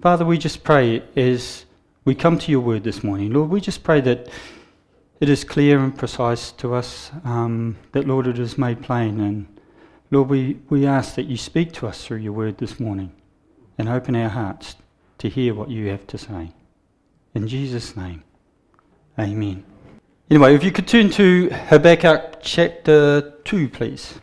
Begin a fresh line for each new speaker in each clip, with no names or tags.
Father, we just pray as we come to your word this morning, Lord, we just pray that it is clear and precise to us, um, that, Lord, it is made plain. And Lord, we, we ask that you speak to us through your word this morning and open our hearts to hear what you have to say. In Jesus' name, amen. Anyway, if you could turn to Habakkuk chapter 2, please.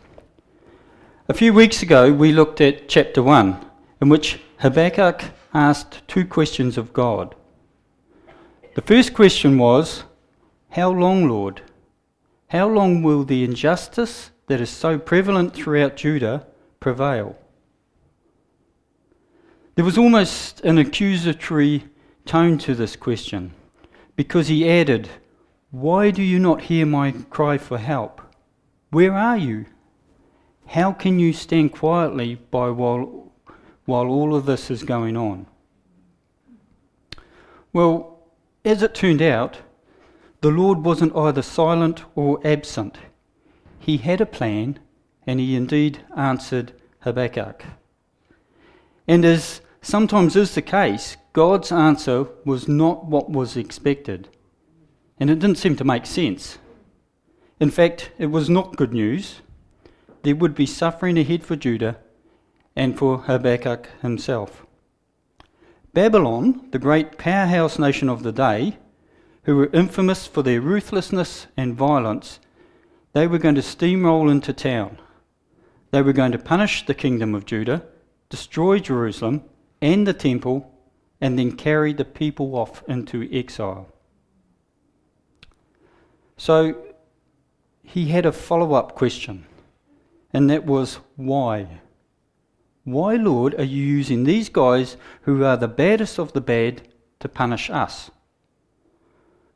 A few weeks ago, we looked at chapter 1, in which Habakkuk asked two questions of God. The first question was, How long, Lord? How long will the injustice that is so prevalent throughout Judah prevail? There was almost an accusatory tone to this question because he added, Why do you not hear my cry for help? Where are you? How can you stand quietly by while, while all of this is going on? Well, as it turned out, the Lord wasn't either silent or absent. He had a plan, and he indeed answered Habakkuk. And as sometimes is the case, God's answer was not what was expected. And it didn't seem to make sense. In fact, it was not good news. There would be suffering ahead for Judah and for Habakkuk himself. Babylon, the great powerhouse nation of the day, who were infamous for their ruthlessness and violence, they were going to steamroll into town. They were going to punish the kingdom of Judah, destroy Jerusalem, and the temple, and then carry the people off into exile. So he had a follow up question, and that was why? Why, Lord, are you using these guys who are the baddest of the bad to punish us?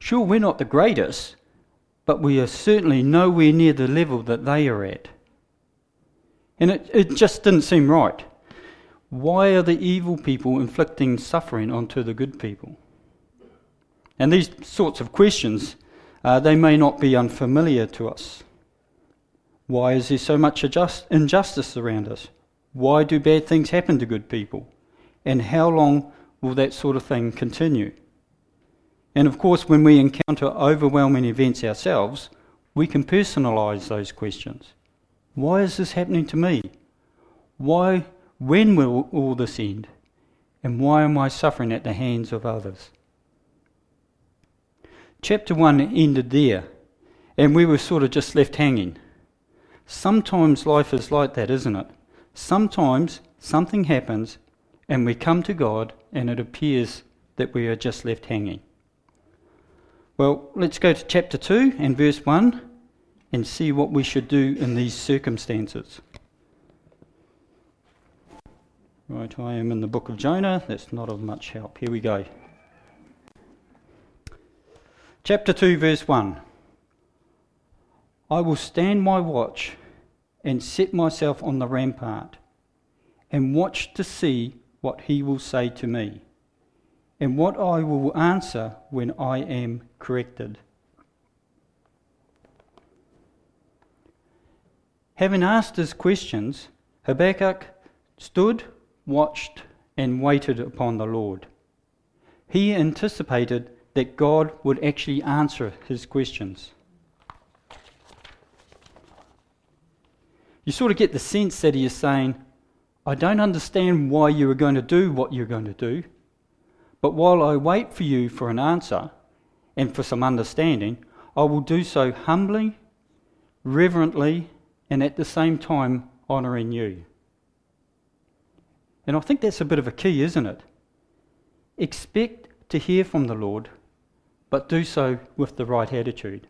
Sure, we're not the greatest, but we are certainly nowhere near the level that they are at. And it, it just didn't seem right. Why are the evil people inflicting suffering onto the good people? And these sorts of questions, uh, they may not be unfamiliar to us. Why is there so much injustice around us? Why do bad things happen to good people? And how long will that sort of thing continue? And of course, when we encounter overwhelming events ourselves, we can personalise those questions. Why is this happening to me? Why when will all this end? And why am I suffering at the hands of others? Chapter 1 ended there, and we were sort of just left hanging. Sometimes life is like that, isn't it? Sometimes something happens, and we come to God, and it appears that we are just left hanging. Well, let's go to chapter 2 and verse 1 and see what we should do in these circumstances. Right, I am in the book of Jonah. That's not of much help. Here we go. Chapter 2, verse 1. I will stand my watch and set myself on the rampart and watch to see what he will say to me and what I will answer when I am corrected. Having asked his questions, Habakkuk stood watched, and waited upon the Lord. He anticipated that God would actually answer his questions. You sort of get the sense that he is saying, I don't understand why you are going to do what you're going to do, but while I wait for you for an answer and for some understanding, I will do so humbly, reverently, and at the same time honouring you. And I think that's a bit of a key, isn't it? Expect to hear from the Lord, but do so with the right attitude.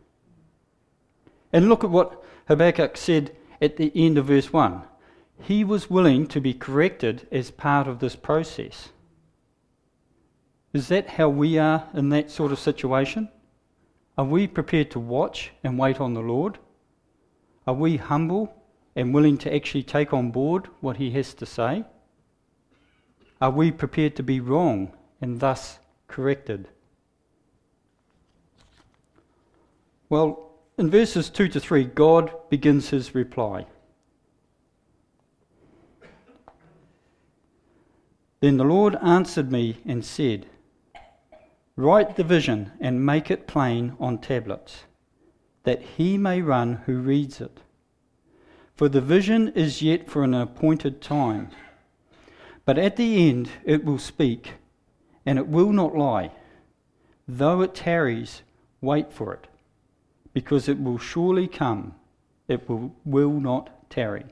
And look at what Habakkuk said at the end of verse 1. He was willing to be corrected as part of this process. Is that how we are in that sort of situation? Are we prepared to watch and wait on the Lord? Are we humble and willing to actually take on board what He has to say? Are we prepared to be wrong and thus corrected? Well, in verses 2 to 3, God begins his reply. Then the Lord answered me and said, Write the vision and make it plain on tablets, that he may run who reads it. For the vision is yet for an appointed time. But at the end it will speak, and it will not lie. Though it tarries, wait for it, because it will surely come. It will, will not tarry.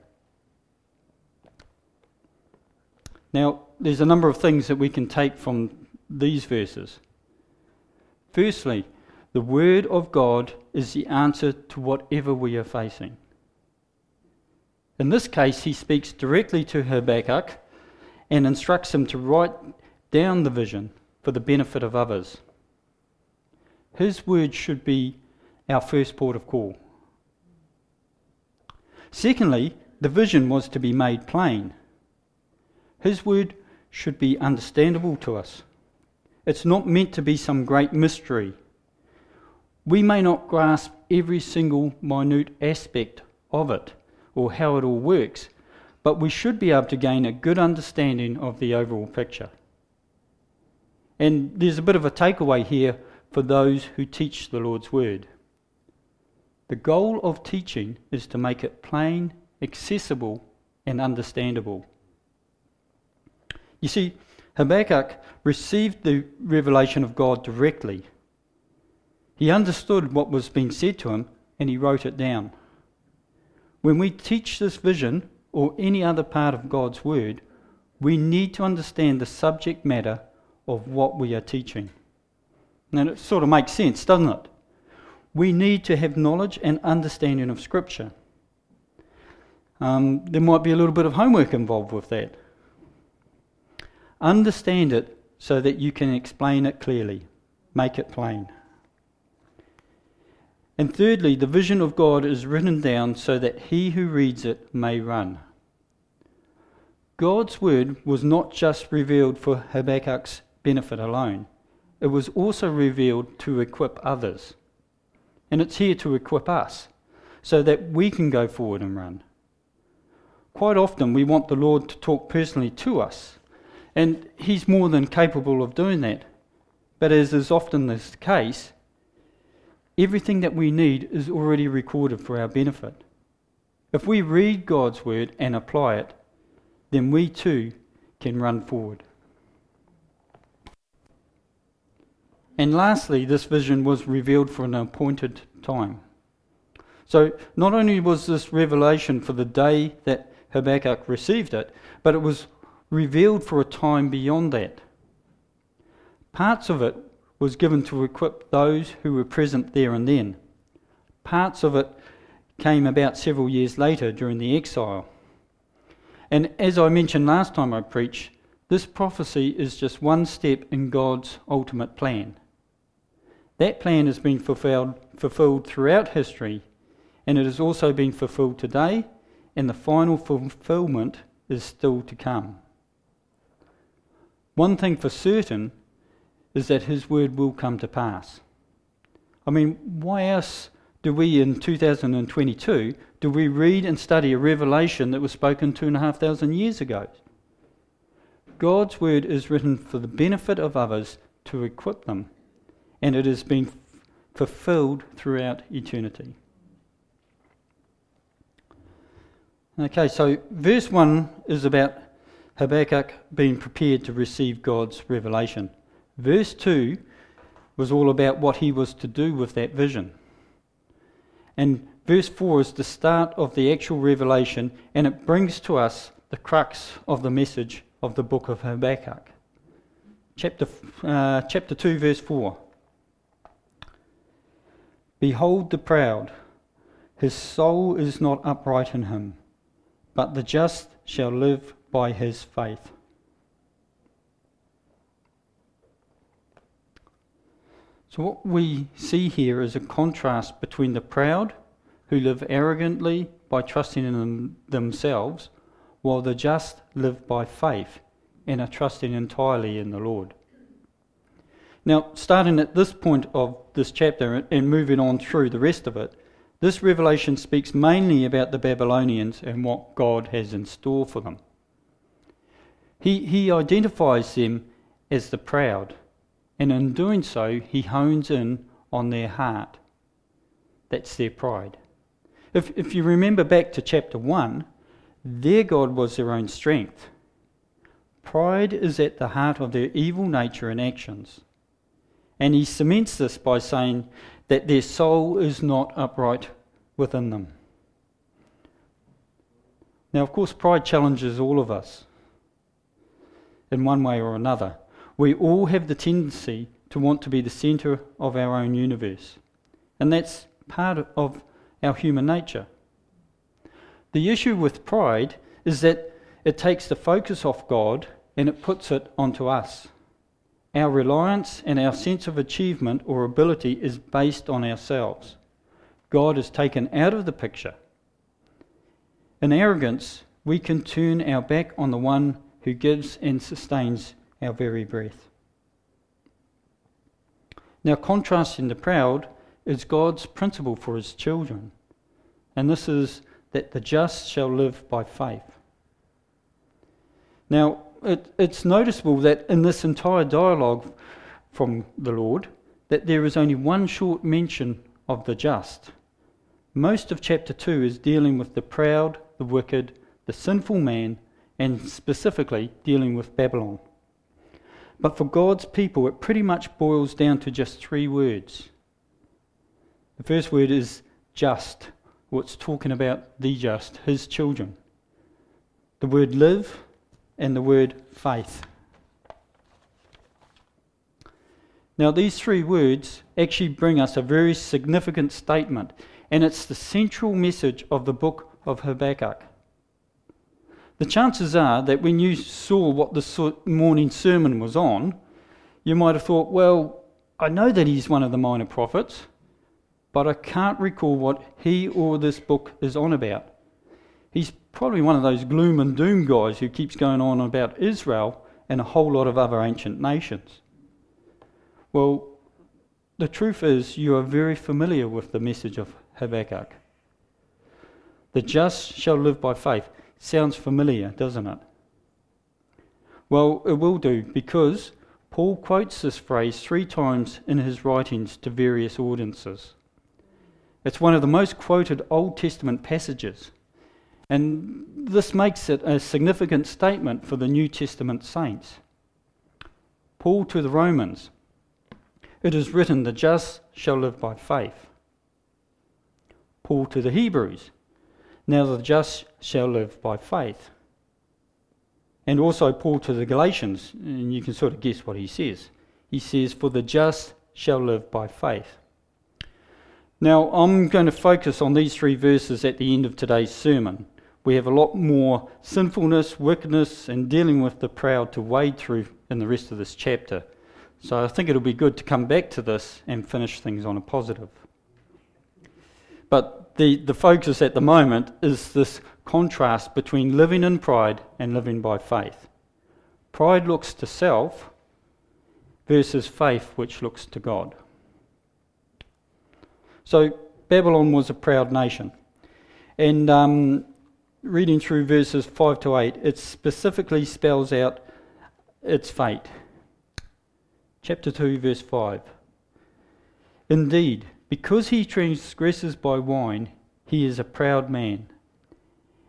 Now, there's a number of things that we can take from these verses. Firstly, the Word of God is the answer to whatever we are facing. In this case, he speaks directly to Habakkuk and instructs him to write down the vision for the benefit of others. His word should be our first port of call. Secondly, the vision was to be made plain. His word should be understandable to us. It's not meant to be some great mystery. We may not grasp every single minute aspect of it or how it all works, but we should be able to gain a good understanding of the overall picture. And there's a bit of a takeaway here for those who teach the Lord's Word. The goal of teaching is to make it plain, accessible, and understandable. You see, Habakkuk received the revelation of God directly. He understood what was being said to him and he wrote it down. When we teach this vision or any other part of God's Word, we need to understand the subject matter of what we are teaching. And it sort of makes sense, doesn't it? We need to have knowledge and understanding of Scripture. Um, there might be a little bit of homework involved with that. Understand it so that you can explain it clearly, make it plain. And thirdly, the vision of God is written down so that he who reads it may run. God's word was not just revealed for Habakkuk's benefit alone, it was also revealed to equip others. And it's here to equip us so that we can go forward and run. Quite often, we want the Lord to talk personally to us and he's more than capable of doing that. But as is often the case, everything that we need is already recorded for our benefit. If we read God's word and apply it, then we too can run forward. And lastly, this vision was revealed for an appointed time. So not only was this revelation for the day that Habakkuk received it, but it was revealed for a time beyond that. Parts of it was given to equip those who were present there and then. Parts of it came about several years later during the exile. And as I mentioned last time I preached, this prophecy is just one step in God's ultimate plan. That plan has been fulfilled, fulfilled throughout history, and it has also been fulfilled today, and the final fulfillment is still to come. One thing for certain is that his word will come to pass. I mean, why else do we in 2022 do we read and study a revelation that was spoken two and a half thousand years ago? God's word is written for the benefit of others to equip them, and it has been fulfilled throughout eternity. Okay, so verse 1 is about Habakkuk being prepared to receive God's revelation. Verse 2 was all about what he was to do with that vision. And verse 4 is the start of the actual revelation, and it brings to us the crux of the message of the book of Habakkuk. Chapter, uh, chapter 2, verse 4. Behold the proud, his soul is not upright in him, but the just shall live by his faith. So, what we see here is a contrast between the proud, who live arrogantly by trusting in them themselves, while the just live by faith and are trusting entirely in the Lord. Now, starting at this point of this chapter and moving on through the rest of it, this revelation speaks mainly about the Babylonians and what God has in store for them. He, he identifies them as the proud, and in doing so, he hones in on their heart. That's their pride. If, if you remember back to chapter 1, their God was their own strength. Pride is at the heart of their evil nature and actions. And he cements this by saying that their soul is not upright within them. Now, of course, pride challenges all of us in one way or another. We all have the tendency to want to be the centre of our own universe, and that's part of our human nature. The issue with pride is that it takes the focus off God and it puts it onto us. Our reliance and our sense of achievement or ability is based on ourselves. God is taken out of the picture. In arrogance, we can turn our back on the one who gives and sustains our very breath. Now, contrasting the proud is God's principle for his children, and this is that the just shall live by faith. Now, it, it's noticeable that in this entire dialogue from the Lord, that there is only one short mention of the just. Most of chapter 2 is dealing with the proud, the wicked, the sinful man, and specifically dealing with Babylon. But for God's people, it pretty much boils down to just three words. The first word is just, what's talking about the just, his children. The word live and the word faith. Now, these three words actually bring us a very significant statement, and it's the central message of the book of Habakkuk. The chances are that when you saw what the morning sermon was on, you might have thought, well, I know that he's one of the minor prophets, but I can't recall what he or this book is on about. He's probably one of those gloom and doom guys who keeps going on about Israel and a whole lot of other ancient nations. Well, the truth is, you are very familiar with the message of Habakkuk. The just shall live by faith. Sounds familiar, doesn't it? Well, it will do because Paul quotes this phrase three times in his writings to various audiences. It's one of the most quoted Old Testament passages, and this makes it a significant statement for the New Testament saints. Paul to the Romans It is written, the just shall live by faith. Paul to the Hebrews now the just shall live by faith. And also Paul to the Galatians, and you can sort of guess what he says. He says, For the just shall live by faith. Now, I'm going to focus on these three verses at the end of today's sermon. We have a lot more sinfulness, wickedness, and dealing with the proud to wade through in the rest of this chapter. So I think it'll be good to come back to this and finish things on a positive. But the, the focus at the moment is this contrast between living in pride and living by faith. Pride looks to self versus faith, which looks to God. So, Babylon was a proud nation. And um, reading through verses 5 to 8, it specifically spells out its fate. Chapter 2, verse 5. Indeed, because he transgresses by wine, he is a proud man.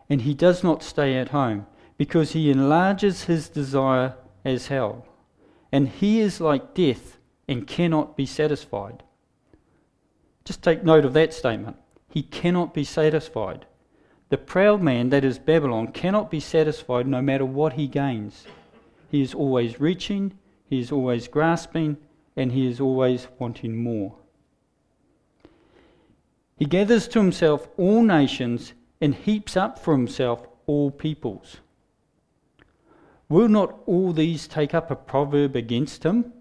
And he does not stay at home, because he enlarges his desire as hell. And he is like death and cannot be satisfied. Just take note of that statement. He cannot be satisfied. The proud man, that is Babylon, cannot be satisfied no matter what he gains. He is always reaching, he is always grasping, and he is always wanting more. He gathers to himself all nations and heaps up for himself all peoples. Will not all these take up a proverb against him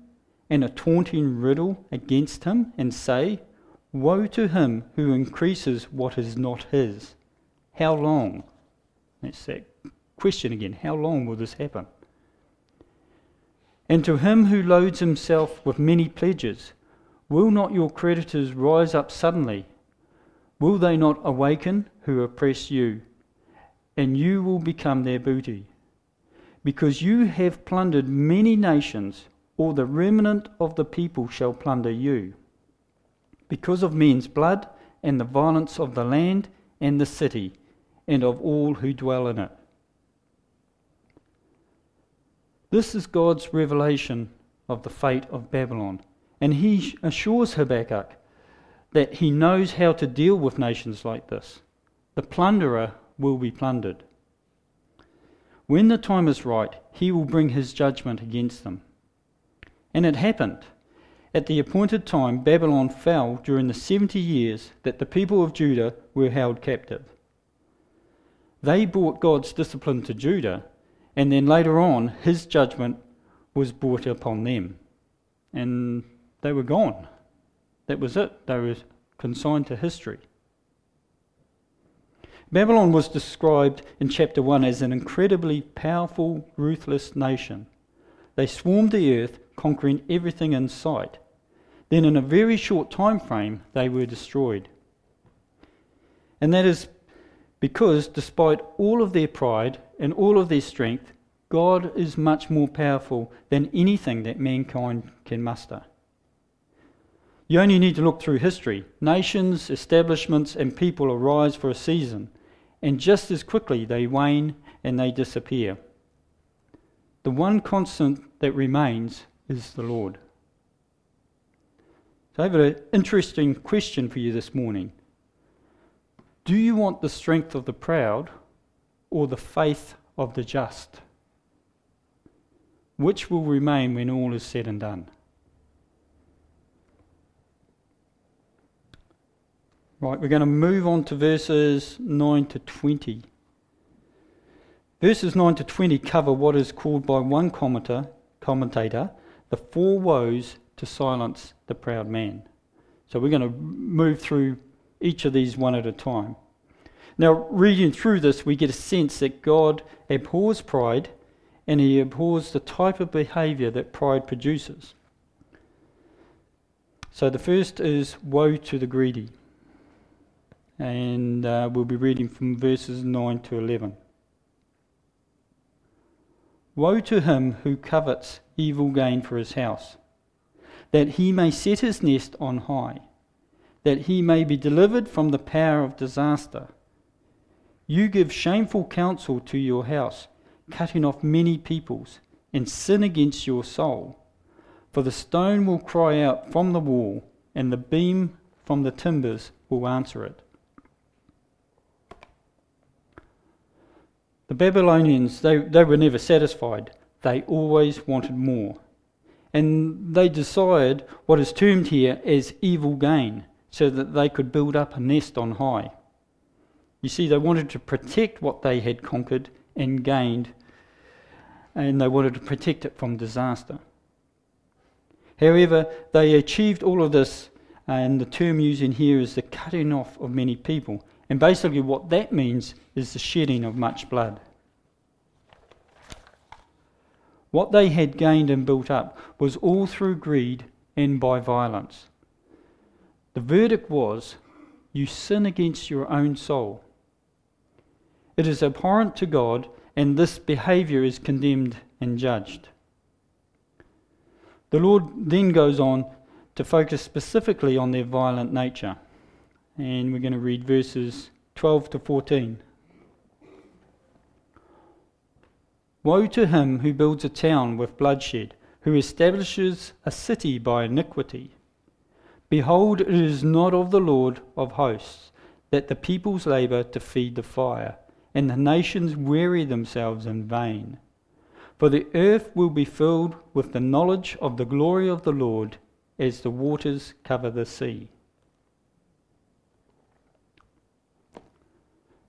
and a taunting riddle against him and say, Woe to him who increases what is not his? How long? That's that question again. How long will this happen? And to him who loads himself with many pledges, will not your creditors rise up suddenly Will they not awaken who oppress you? And you will become their booty. because you have plundered many nations, or the remnant of the people shall plunder you. Because of men's blood and the violence of the land and the city, and of all who dwell in it. This is God's revelation of the fate of Babylon, and he assures Habakkuk that he knows how to deal with nations like this. The plunderer will be plundered. When the time is right, he will bring his judgment against them. And it happened. At the appointed time, Babylon fell during the 70 years that the people of Judah were held captive. They brought God's discipline to Judah, and then later on, his judgment was brought upon them. And they were gone. That was it. They were consigned to history. Babylon was described in chapter 1 as an incredibly powerful, ruthless nation. They swarmed the earth, conquering everything in sight. Then, in a very short time frame, they were destroyed. And that is because, despite all of their pride and all of their strength, God is much more powerful than anything that mankind can muster. You only need to look through history. Nations, establishments, and people arise for a season, and just as quickly they wane and they disappear. The one constant that remains is the Lord. So I have an interesting question for you this morning. Do you want the strength of the proud or the faith of the just? Which will remain when all is said and done? Right, we're going to move on to verses 9 to 20. Verses 9 to 20 cover what is called by one commentator, commentator the four woes to silence the proud man. So we're going to move through each of these one at a time. Now, reading through this, we get a sense that God abhors pride and he abhors the type of behavior that pride produces. So the first is woe to the greedy and uh, we'll be reading from verses 9 to 11. Woe to him who covets evil gain for his house, that he may set his nest on high, that he may be delivered from the power of disaster. You give shameful counsel to your house, cutting off many peoples, and sin against your soul. For the stone will cry out from the wall, and the beam from the timbers will answer it. The Babylonians, they, they were never satisfied. They always wanted more. And they desired what is termed here as evil gain, so that they could build up a nest on high. You see, they wanted to protect what they had conquered and gained, and they wanted to protect it from disaster. However, they achieved all of this, and the term used in here is the cutting off of many people. And basically, what that means is the shedding of much blood. What they had gained and built up was all through greed and by violence. The verdict was you sin against your own soul. It is abhorrent to God, and this behavior is condemned and judged. The Lord then goes on to focus specifically on their violent nature. And we're going to read verses 12 to 14. Woe to him who builds a town with bloodshed, who establishes a city by iniquity. Behold, it is not of the Lord of hosts that the peoples labour to feed the fire, and the nations weary themselves in vain. For the earth will be filled with the knowledge of the glory of the Lord as the waters cover the sea.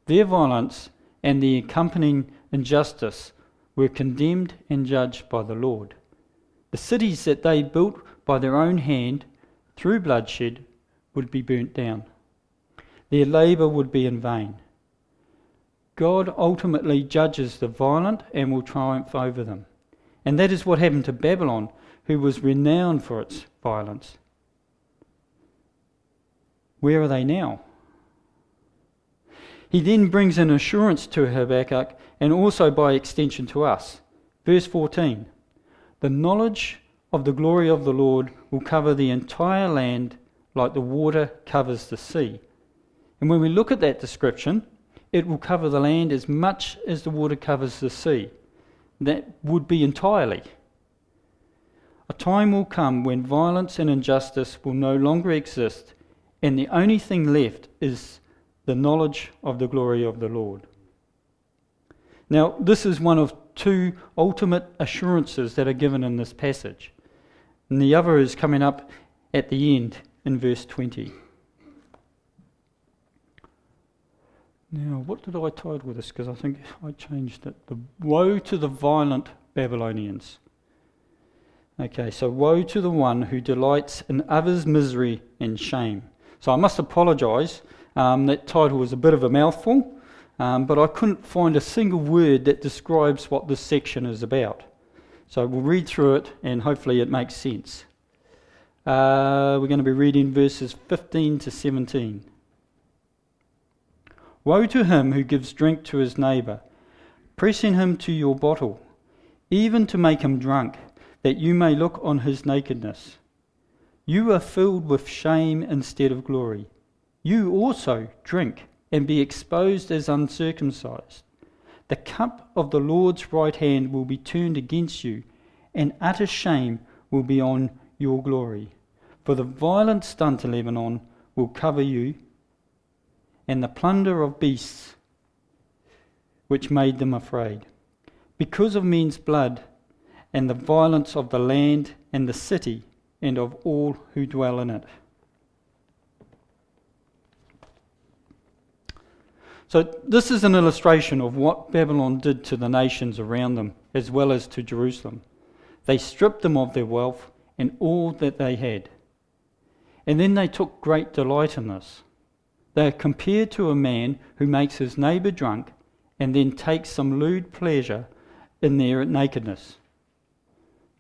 Their violence and the accompanying injustice were condemned and judged by the Lord. The cities that they built by their own hand through bloodshed would be burnt down. Their labour would be in vain. God ultimately judges the violent and will triumph over them. And that is what happened to Babylon, who was renowned for its violence. Where are they now? He then brings an assurance to Habakkuk and also by extension to us Verse 14 The knowledge of the glory of the Lord will cover the entire land like the water covers the sea. And when we look at that description, it will cover the land as much as the water covers the sea. That would be entirely. A time will come when violence and injustice will no longer exist, and the only thing left is the knowledge of the glory of the Lord. Now, this is one of two ultimate assurances that are given in this passage. And the other is coming up at the end in verse 20. Now, what did I title this? Because I think I changed it. The woe to the violent Babylonians. Okay, so woe to the one who delights in others' misery and shame. So I must apologise. Um, that title was a bit of a mouthful, um, but I couldn't find a single word that describes what this section is about. So we'll read through it and hopefully it makes sense. Uh, we're going to be reading verses 15 to 17. Woe to him who gives drink to his neighbour, pressing him to your bottle, even to make him drunk, that you may look on his nakedness. You are filled with shame instead of glory. You also drink and be exposed as uncircumcised. The cup of the Lord's right hand will be turned against you, and utter shame will be on your glory. For the violence done to Lebanon will cover you and the plunder of beasts which made them afraid. Because of men's blood and the violence of the land and the city and of all who dwell in it. So, this is an illustration of what Babylon did to the nations around them, as well as to Jerusalem. They stripped them of their wealth and all that they had. And then they took great delight in this. They are compared to a man who makes his neighbour drunk and then takes some lewd pleasure in their nakedness.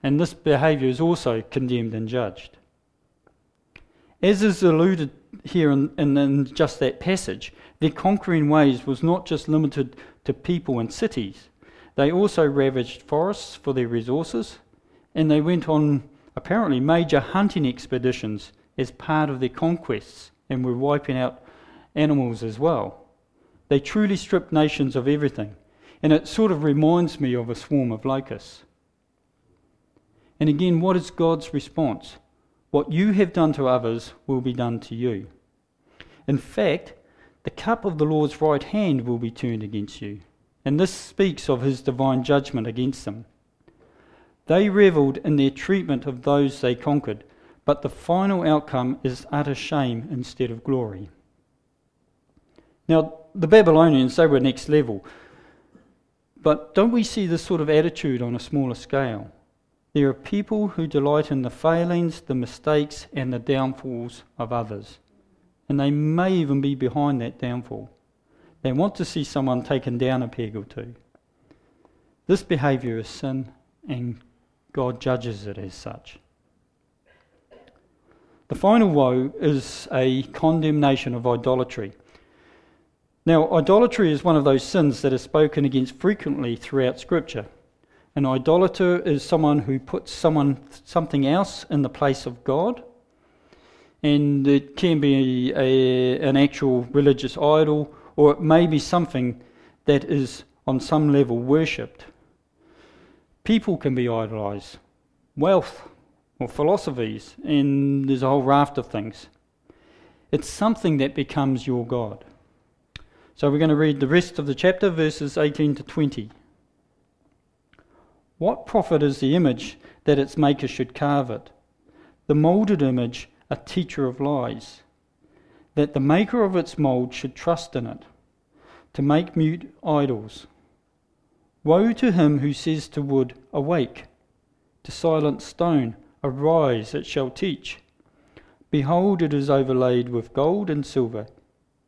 And this behaviour is also condemned and judged. As is alluded here in, in, in, just that passage, their conquering ways was not just limited to people and cities. They also ravaged forests for their resources, and they went on apparently major hunting expeditions as part of their conquests and were wiping out animals as well. They truly stripped nations of everything. And it sort of reminds me of a swarm of locusts. And again, what is God's response? What you have done to others will be done to you. In fact, the cup of the Lord's right hand will be turned against you. And this speaks of his divine judgment against them. They revelled in their treatment of those they conquered, but the final outcome is utter shame instead of glory. Now, the Babylonians, they were next level. But don't we see this sort of attitude on a smaller scale? There are people who delight in the failings, the mistakes, and the downfalls of others. And they may even be behind that downfall. They want to see someone taken down a peg or two. This behaviour is sin, and God judges it as such. The final woe is a condemnation of idolatry. Now, idolatry is one of those sins that is spoken against frequently throughout Scripture. An idolater is someone who puts someone something else in the place of God, and it can be a, an actual religious idol, or it may be something that is on some level worshipped. People can be idolized, wealth or philosophies, and there's a whole raft of things. It's something that becomes your God. So we're going to read the rest of the chapter, verses 18 to 20. What profit is the image that its maker should carve it? The moulded image, a teacher of lies. That the maker of its mould should trust in it, to make mute idols. Woe to him who says to wood, Awake, to silent stone, Arise, it shall teach. Behold, it is overlaid with gold and silver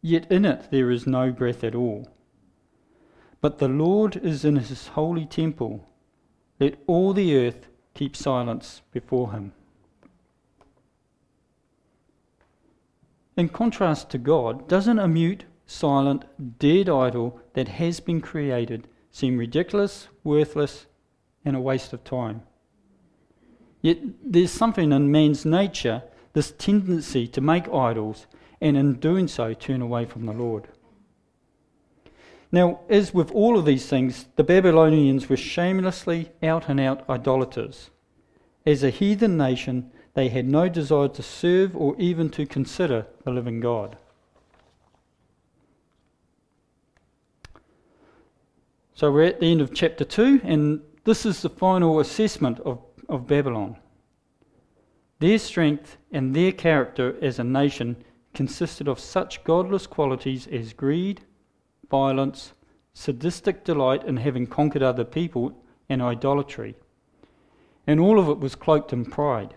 yet in it there is no breath at all. But the Lord is in his holy temple. Let all the earth keep silence before him. In contrast to God, doesn't a mute, silent, dead idol that has been created seem ridiculous, worthless, and a waste of time. Yet there's something in man's nature, this tendency to make idols, and in doing so, turn away from the Lord. Now, as with all of these things, the Babylonians were shamelessly out and out idolaters. As a heathen nation, they had no desire to serve or even to consider the living God. So we're at the end of chapter 2, and this is the final assessment of, of Babylon. Their strength and their character as a nation consisted of such godless qualities as greed, violence, sadistic delight in having conquered other people, and idolatry. And all of it was cloaked in pride.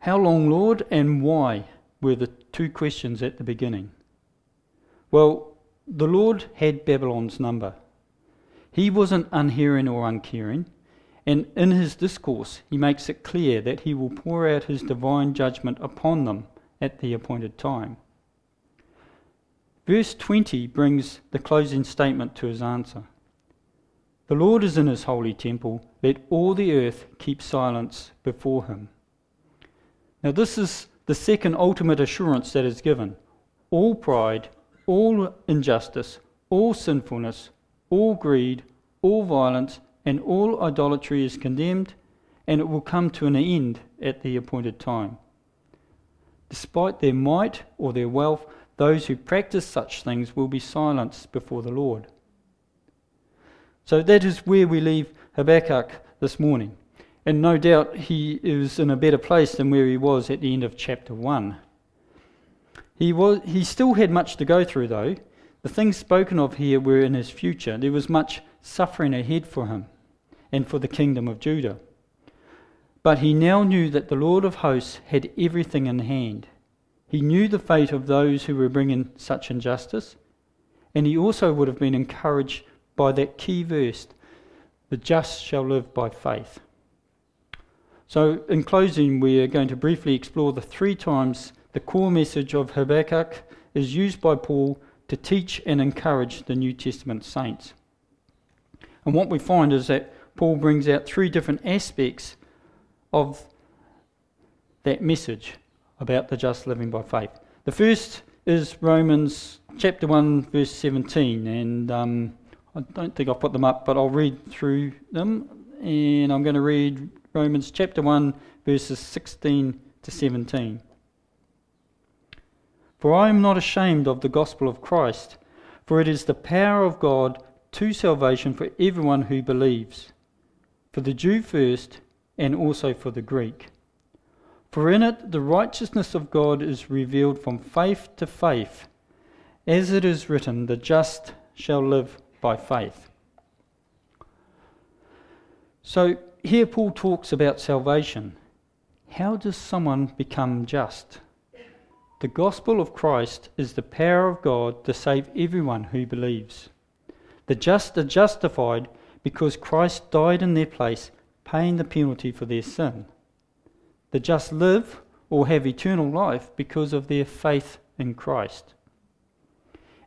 How long, Lord, and why were the two questions at the beginning. Well, the Lord had Babylon's number. He wasn't unhearing or uncaring, and in his discourse, he makes it clear that he will pour out his divine judgment upon them at the appointed time. Verse 20 brings the closing statement to his answer The Lord is in his holy temple, let all the earth keep silence before him. Now, this is the second ultimate assurance that is given. All pride, all injustice, all sinfulness, all greed, all violence, and all idolatry is condemned, and it will come to an end at the appointed time. Despite their might or their wealth, those who practice such things will be silenced before the Lord. So that is where we leave Habakkuk this morning. And no doubt he is in a better place than where he was at the end of chapter 1. He, was, he still had much to go through, though. The things spoken of here were in his future. There was much suffering ahead for him and for the kingdom of Judah. But he now knew that the Lord of hosts had everything in hand. He knew the fate of those who were bringing such injustice, and he also would have been encouraged by that key verse the just shall live by faith. So, in closing, we are going to briefly explore the three times the core message of Habakkuk is used by Paul to teach and encourage the New Testament saints. And what we find is that Paul brings out three different aspects of that message about the just living by faith. The first is Romans chapter 1, verse 17, and um, I don't think I've put them up, but I'll read through them, and I'm going to read Romans chapter 1, verses 16 to 17. For I am not ashamed of the gospel of Christ, for it is the power of God to salvation for everyone who believes, for the Jew first, and also for the Greek. For in it the righteousness of God is revealed from faith to faith, as it is written, the just shall live by faith. So here Paul talks about salvation. How does someone become just? The gospel of Christ is the power of God to save everyone who believes. The just are justified because Christ died in their place, paying the penalty for their sin. The just live or have eternal life because of their faith in Christ.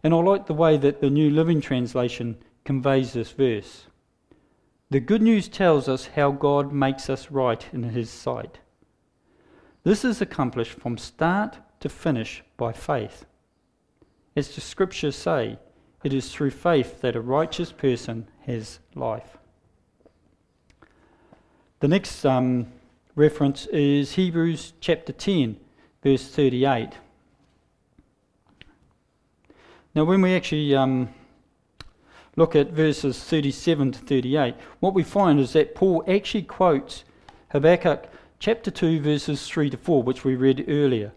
And I like the way that the New Living Translation conveys this verse. The good news tells us how God makes us right in His sight. This is accomplished from start to finish by faith. As the scriptures say, it is through faith that a righteous person has life. The next um, reference is Hebrews chapter 10, verse 38. Now, when we actually um, look at verses 37 to 38, what we find is that Paul actually quotes Habakkuk chapter 2, verses 3 to 4, which we read earlier.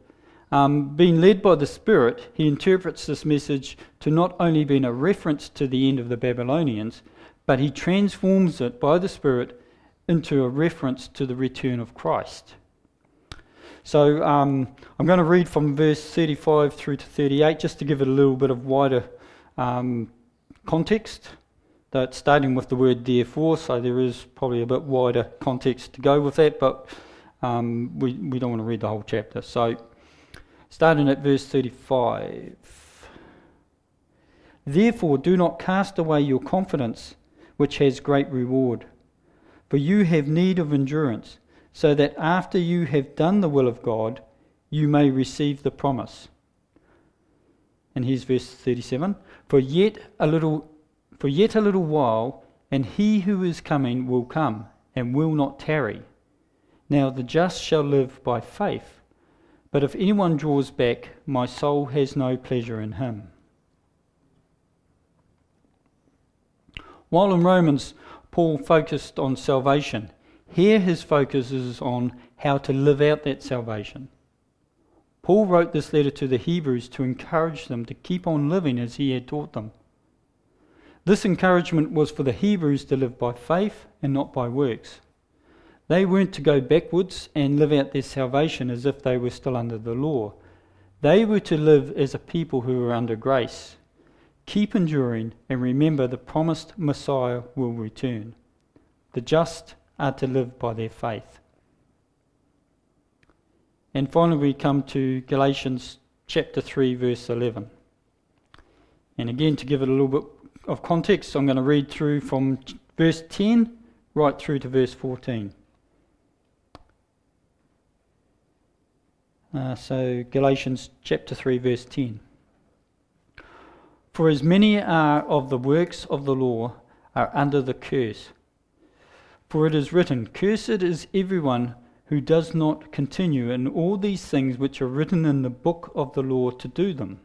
Um, being led by the Spirit, he interprets this message to not only be a reference to the end of the Babylonians, but he transforms it by the Spirit into a reference to the return of Christ. So um, I'm going to read from verse 35 through to 38 just to give it a little bit of wider um, context. That's starting with the word therefore, so there is probably a bit wider context to go with that, but um, we, we don't want to read the whole chapter. So starting at verse 35. Therefore, do not cast away your confidence, which has great reward. For you have need of endurance, so that after you have done the will of God, you may receive the promise. And here's verse 37 For yet a little, for yet a little while, and he who is coming will come, and will not tarry. Now the just shall live by faith. But if anyone draws back, my soul has no pleasure in him. While in Romans, Paul focused on salvation, here his focus is on how to live out that salvation. Paul wrote this letter to the Hebrews to encourage them to keep on living as he had taught them. This encouragement was for the Hebrews to live by faith and not by works. They weren't to go backwards and live out their salvation as if they were still under the law. They were to live as a people who were under grace. Keep enduring and remember the promised Messiah will return. The just are to live by their faith. And finally, we come to Galatians chapter 3, verse 11. And again, to give it a little bit of context, I'm going to read through from verse 10 right through to verse 14. Uh, so, Galatians chapter 3, verse 10. For as many are of the works of the law are under the curse. For it is written, Cursed is everyone who does not continue in all these things which are written in the book of the law to do them.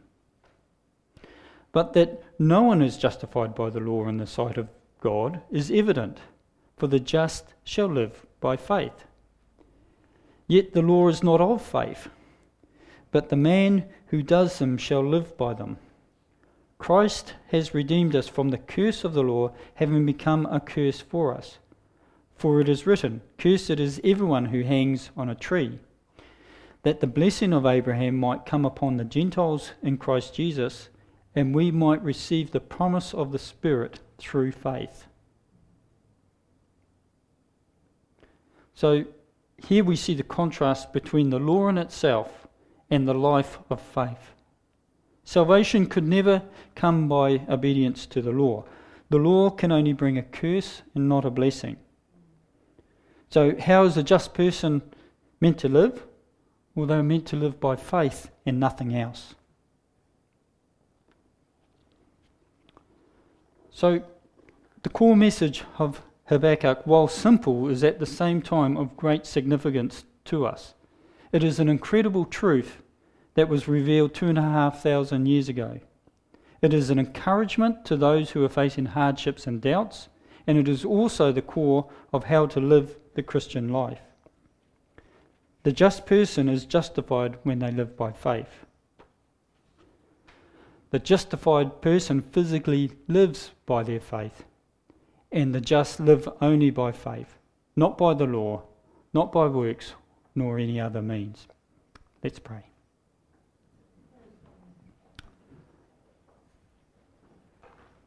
But that no one is justified by the law in the sight of God is evident, for the just shall live by faith. Yet the law is not of faith but the man who does them shall live by them. Christ has redeemed us from the curse of the law, having become a curse for us. For it is written, Cursed is everyone who hangs on a tree, that the blessing of Abraham might come upon the Gentiles in Christ Jesus, and we might receive the promise of the Spirit through faith. So here we see the contrast between the law in itself and the life of faith. Salvation could never come by obedience to the law. The law can only bring a curse and not a blessing. So, how is a just person meant to live? Well, they're meant to live by faith and nothing else. So, the core message of Habakkuk, while simple, is at the same time of great significance to us. It is an incredible truth that was revealed two and a half thousand years ago. It is an encouragement to those who are facing hardships and doubts, and it is also the core of how to live the Christian life. The just person is justified when they live by faith. The justified person physically lives by their faith, and the just live only by faith, not by the law, not by works nor any other means. Let's pray.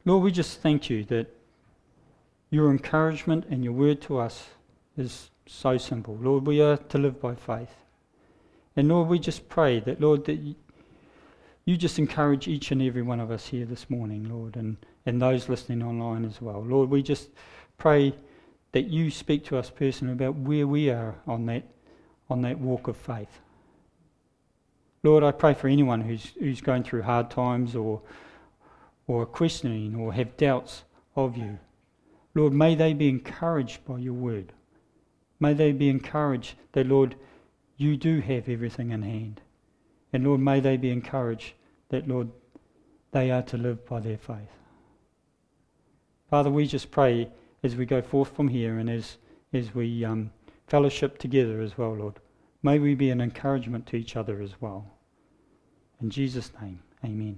Lord, we just thank you that your encouragement and your word to us is so simple. Lord, we are to live by faith. And Lord, we just pray that, Lord, that you just encourage each and every one of us here this morning, Lord, and, and those listening online as well. Lord, we just pray that you speak to us personally about where we are on that on that walk of faith. Lord, I pray for anyone who's, who's going through hard times or, or questioning or have doubts of you. Lord, may they be encouraged by your word. May they be encouraged that, Lord, you do have everything in hand. And Lord, may they be encouraged that, Lord, they are to live by their faith. Father, we just pray as we go forth from here and as, as we um, fellowship together as well, Lord. May we be an encouragement to each other as well. In Jesus' name, amen.